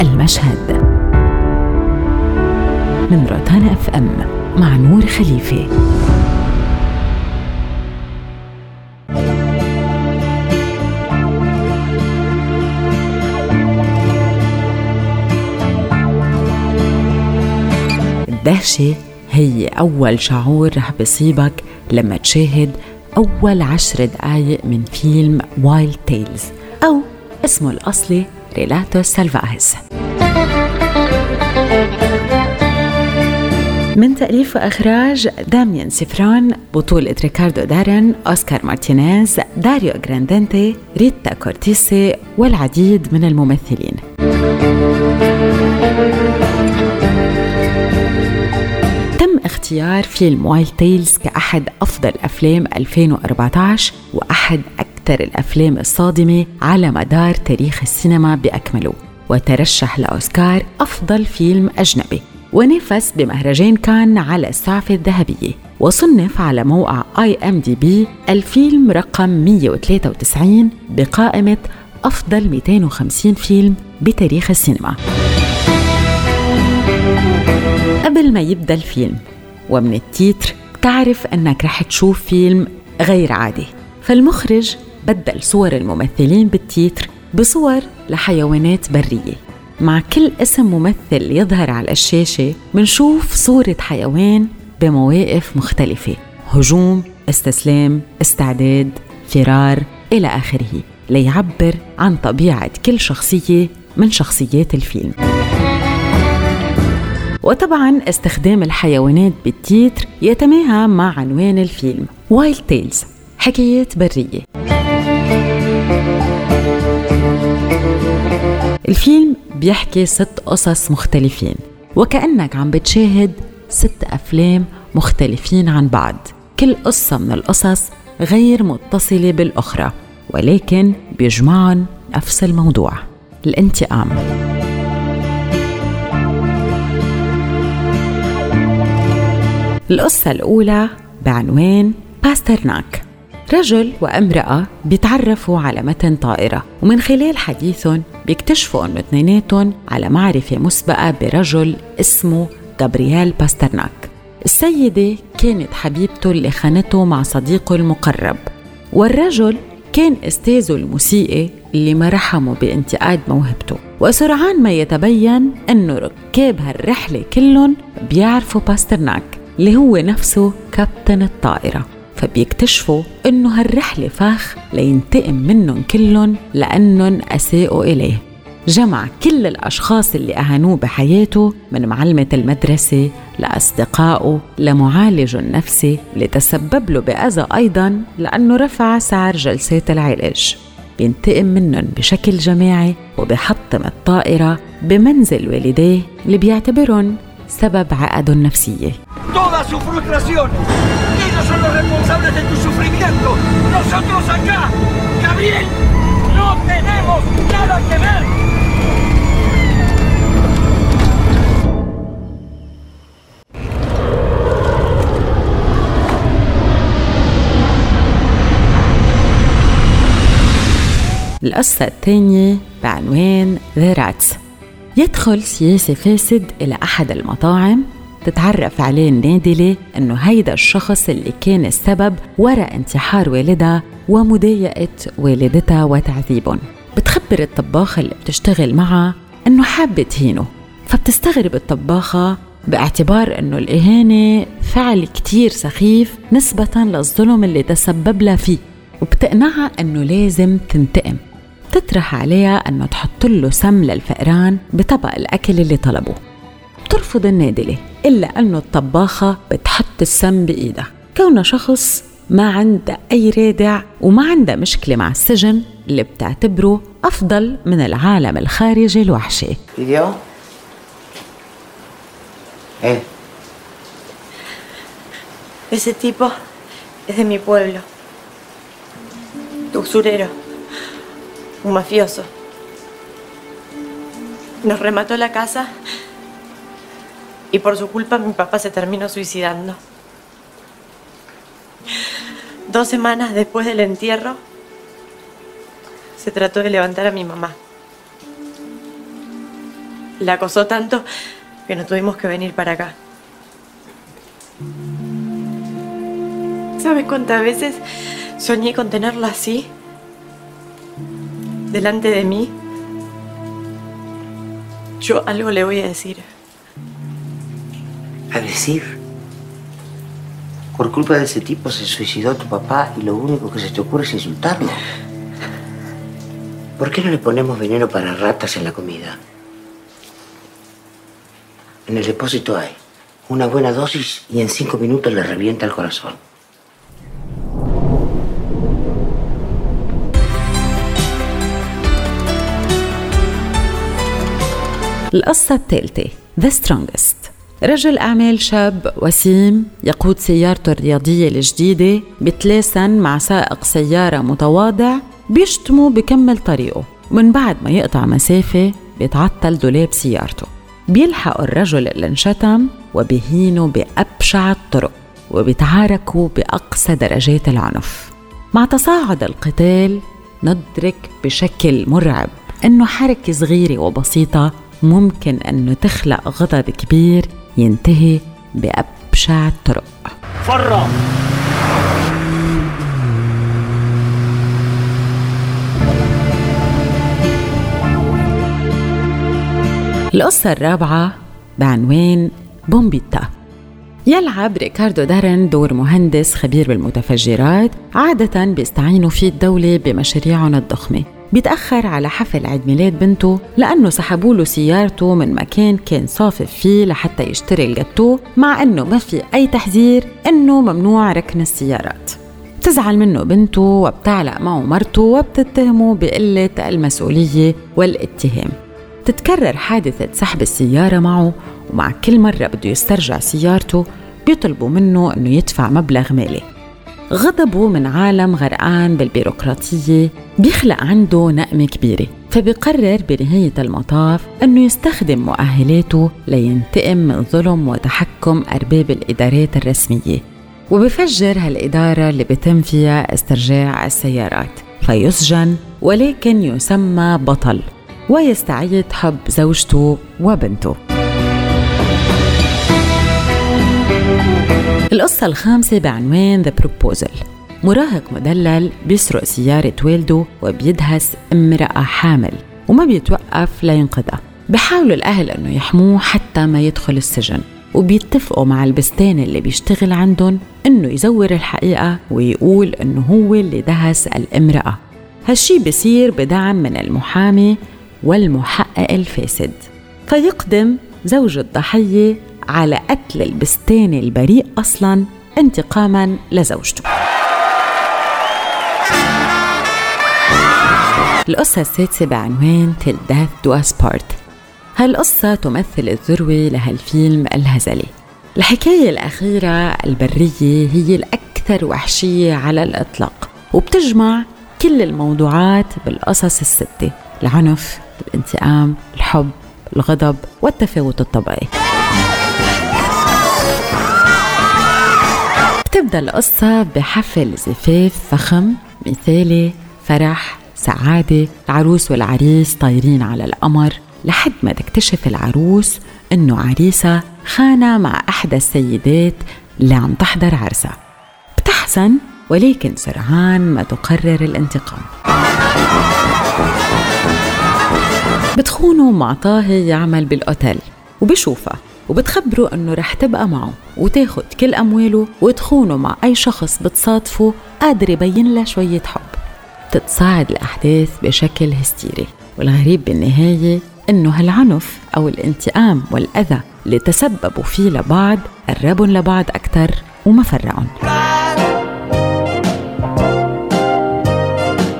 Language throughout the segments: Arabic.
المشهد. من روتانا FM مع نور خليفه الدهشة هي أول شعور رح بيصيبك لما تشاهد أول عشر دقايق من فيلم Wild Tales أو اسمه الأصلي Relatos salvajes من تأليف وإخراج داميان سيفران بطولة ريكاردو دارن أوسكار مارتينيز داريو جراندنتي ريتا كورتيسي والعديد من الممثلين. تم اختيار فيلم Wild Tales كأحد أفضل أفلام 2014 وأحد أكثر الأفلام الصادمة على مدار تاريخ السينما بأكمله وترشح لأوسكار أفضل فيلم أجنبي. ونافس بمهرجان كان على السعفة الذهبية وصنف على موقع IMDb الفيلم رقم 193 بقائمة أفضل 250 فيلم بتاريخ السينما. قبل ما يبدأ الفيلم ومن التيتر بتعرف أنك رح تشوف فيلم غير عادي. فالمخرج بدل صور الممثلين بالتيتر بصور لحيوانات برية. مع كل اسم ممثل يظهر على الشاشة منشوف صورة حيوان بمواقف مختلفة. هجوم، استسلام، استعداد، فرار إلى آخره. ليعبر عن طبيعة كل شخصية من شخصيات الفيلم. وطبعا استخدام الحيوانات بالتيتر يتماهى مع عنوان الفيلم. Wild Tales حكايات برية. الفيلم بيحكي ست قصص مختلفين وكأنك عم بتشاهد ست أفلام مختلفين عن بعض. كل قصة من القصص غير متصلة بالأخرى ولكن بيجمعهم نفس الموضوع. الانتقام. القصة الأولى بعنوان باسترناك. رجل وامرأة بيتعرفوا على متن طائرة ومن خلال حديثهم بيكتشفوا أنه اثنيناتهم على معرفة مسبقة برجل اسمه جابرييل باسترناك. السيدة كانت حبيبته اللي خانته مع صديقه المقرب والرجل كان أستاذه الموسيقي اللي ما رحمه بانتقاد موهبته. وسرعان ما يتبين إنه ركاب هالرحلة كلهم بيعرفوا باسترناك اللي هو نفسه كابتن الطائرة. فبيكتشفوا إنه هالرحلة فاخ لينتقم منهم كلهم لأنهم أساءوا إليه. جمع كل الأشخاص اللي أهانوه بحياته من معلمة المدرسة لأصدقائه لمعالج النفسي اللي تسبب له بأذى أيضا لأنه رفع سعر جلسات العلاج. بينتقم منهم بشكل جماعي وبحطم الطائرة بمنزل والديه اللي بيعتبرهم سبب عقده النفسية. Nosotros acá, Gabriel, no tenemos nada que ver. القصة الثانية بعنوان ذا راتس يدخل سياسي فاسد إلى أحد المطاعم تتعرف عليه النادلة إنه هيدا الشخص اللي كان السبب وراء انتحار والدها ومضايقة والدتها وتعذيبهم. بتخبر الطباخة اللي بتشتغل معها إنه حابة تهينه فبتستغرب الطباخة باعتبار إنه الإهانة فعل كتير سخيف نسبة للظلم اللي تسبب لها فيه وبتقنعها إنه لازم تنتقم. بتطرح عليها أنه تحط له سم للفئران بطبق الأكل اللي طلبه. بترفض النادلة. إلا أنه الطباخة بتحط السم بإيدها كونه شخص ما عنده أي رادع وما عنده مشكلة مع السجن اللي بتعتبره أفضل من العالم الخارجي الوحشي فيديو؟ إيه Ese tipo es de mi pueblo. Usurero. Un mafioso. Nos remató la casa y por su culpa mi papá se terminó suicidando. Dos semanas después del entierro, se trató de levantar a mi mamá. le acosó tanto que nos tuvimos que venir para acá. ¿Sabes cuántas veces soñé con tenerlo así? Delante de mí. Yo algo le voy a decir ¿A decir? Por culpa de ese tipo se suicidó tu papá y lo único que se te ocurre es insultarlo. ¿Por qué no le ponemos veneno para ratas en la comida? En el depósito hay una buena dosis y en cinco minutos le revienta el corazón. القصة الثالثة The Strongest رجل أعمال شاب وسيم يقود سيارته الرياضية الجديدة بتلاسن مع سائق سيارة متواضع بيشتمه بكمل طريقه. ومن بعد ما يقطع مسافة بيتعطل دولاب سيارته. بيلحقوا الرجل اللي انشتم وبيهينوا بأبشع الطرق وبيتعاركوا بأقصى درجات العنف. مع تصاعد القتال ندرك بشكل مرعب أنه حركة صغيرة وبسيطة ممكن أنه تخلق غضب كبير ينتهي بأبشع الطرق. فرّا القصة الرابعة بعنوان بومبيتا. يلعب ريكاردو دارن دور مهندس خبير بالمتفجرات عادة بيستعينوا فيه الدولة بمشاريعهم الضخمة. بيتأخر على حفل عيد ميلاد بنته لأنه سحبوا له سيارته من مكان كان صافف فيه لحتى يشتري الجاتو مع أنه ما في أي تحذير أنه ممنوع ركن السيارات. بتزعل منه بنته وبتعلق معه مرته وبتتهمه بقلة المسؤولية والاتهام. تتكرر حادثة سحب السيارة معه ومع كل مرة بده يسترجع سيارته بيطلبوا منه أنه يدفع مبلغ مالي. غضبه من عالم غرقان بالبيروقراطية بيخلق عنده نقمة كبيرة. فبيقرر بنهاية المطاف أنه يستخدم مؤهلاته لينتقم من ظلم وتحكم أرباب الإدارات الرسمية. وبفجر هالإدارة اللي بتم فيها استرجاع السيارات. فيسجن ولكن يسمى بطل ويستعيد حب زوجته وبنته. القصة الخامسة بعنوان ذا بروبوزل مراهق مدلل بيسرق سيارة والده وبيدهس امرأة حامل وما بيتوقف لينقذها. بحاولوا الأهل أنه يحموه حتى ما يدخل السجن. وبيتفقوا مع البستان اللي بيشتغل عندهم أنه يزور الحقيقة ويقول أنه هو اللي دهس الامرأة. هالشي بصير بدعم من المحامي والمحقق الفاسد. فيقدم زوج الضحية على قتل البستاني البريء أصلا انتقاما لزوجته. القصة السادسة بعنوان Till Death Do Us Part هالقصة تمثل الذروة لهالفيلم الهزلي. الحكاية الأخيرة البرية هي الأكثر وحشية على الإطلاق وبتجمع كل الموضوعات بالقصص الستة العنف الانتقام الحب الغضب والتفاوت الطبيعي. بتبدأ القصة بحفل زفاف فخم مثالي فرح سعادة العروس والعريس طايرين على القمر لحد ما تكتشف العروس إنه عريسها خانة مع أحدى السيدات اللي عم تحضر عرسها. بتحزن ولكن سرعان ما تقرر الانتقام. بتخونه مع طاهي يعمل بالأوتيل وبشوفها وبتخبره إنه رح تبقى معه وتاخد كل أمواله وتخونه مع أي شخص بتصادفه قادر يبين لها شوية حب. تتصاعد الأحداث بشكل هستيري والغريب بالنهاية إنه هالعنف أو الانتقام والأذى اللي تسببوا فيه لبعض قربهم لبعض أكثر وما فرقهم.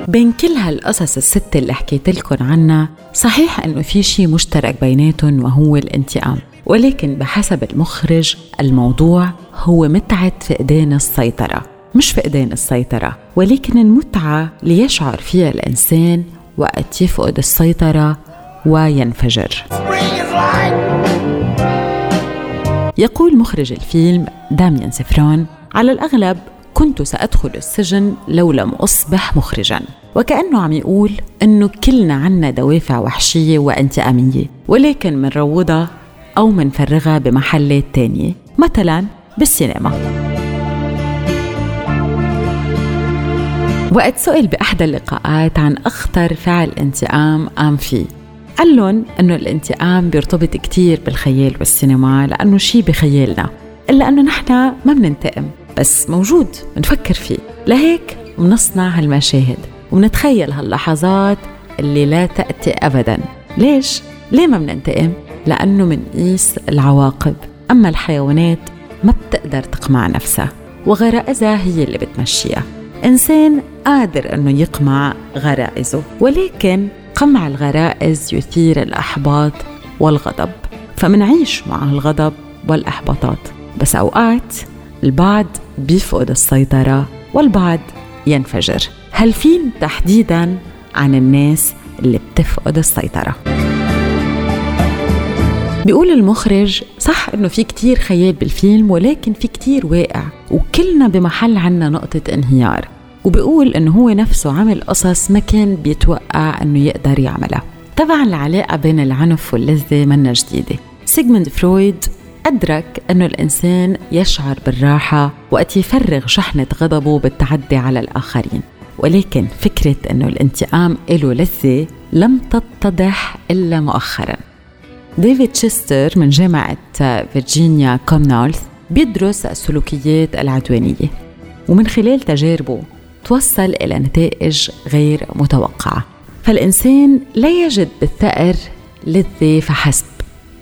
بين كل هالقصص الستة اللي حكيت لكم عنها صحيح إنه في شيء مشترك بيناتهم وهو الانتقام. ولكن بحسب المخرج الموضوع هو متعة فقدان السيطرة مش فقدان السيطرة ولكن المتعة ليشعر فيها الإنسان وقت يفقد السيطرة وينفجر. يقول مخرج الفيلم داميان سفران على الأغلب كنت سأدخل السجن لو لم أصبح مخرجا. وكأنه عم يقول إنه كلنا عنا دوافع وحشية وانتقامية ولكن منروضها أو منفرغها بمحلات تانية مثلا بالسينما وقت سئل بأحدى اللقاءات عن أخطر فعل انتقام قام فيه قال لهم إنه الانتقام بيرتبط كتير بالخيال والسينما لأنه شي بخيالنا إلا أنه نحن ما بننتقم بس موجود بنفكر فيه لهيك بنصنع هالمشاهد وبنتخيل هاللحظات اللي لا تأتي أبدا ليش؟ ليه ما بننتقم؟ لأنه منقيس العواقب. أما الحيوانات ما بتقدر تقمع نفسها وغرائزها هي اللي بتمشيها. إنسان قادر أنه يقمع غرائزه ولكن قمع الغرائز يثير الأحباط والغضب. فمنعيش مع الغضب والإحباطات. بس أوقات البعض بيفقد السيطرة والبعض ينفجر. هالفيلم تحديدا عن الناس اللي بتفقد السيطرة؟ بيقول المخرج صح إنه في كتير خيال بالفيلم ولكن في كتير واقع وكلنا بمحل عنا نقطة انهيار. وبيقول إنه هو نفسه عمل قصص ما كان بيتوقع إنه يقدر يعملها. طبعا العلاقة بين العنف واللذة منا جديدة. سيغموند فرويد أدرك أنه الإنسان يشعر بالراحة وقت يفرغ شحنة غضبه بالتعدي على الآخرين. ولكن فكرة أنه الانتقام له لذة لم تتضح إلا مؤخراً. ديفيد تشستر من جامعة فيرجينيا كومنولث بيدرس السلوكيات العدوانية ومن خلال تجاربه توصل إلى نتائج غير متوقعة. فالإنسان لا يجد بالثأر لذة فحسب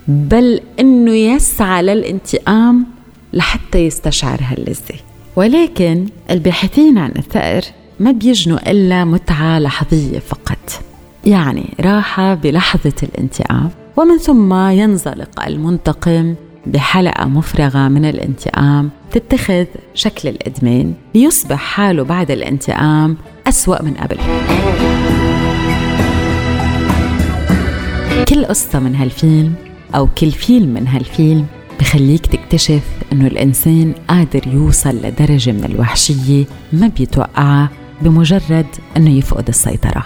بل أنه يسعى للانتقام لحتى يستشعر هاللذة. ولكن الباحثين عن الثأر ما بيجنوا إلا متعة لحظية فقط. يعني راحة بلحظة الانتقام. ومن ثم ينزلق المنتقم بحلقة مفرغة من الانتقام تتخذ شكل الإدمان ليصبح حاله بعد الانتقام أسوأ من قبل. كل قصة من هالفيلم أو كل فيلم من هالفيلم بخليك تكتشف إنه الإنسان قادر يوصل لدرجة من الوحشية ما بيتوقعها بمجرد إنه يفقد السيطرة.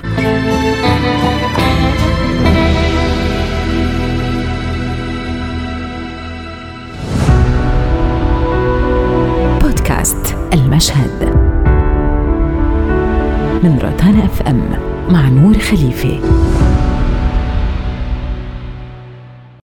المشهد. من روتانا أف أم مع نور خليفة.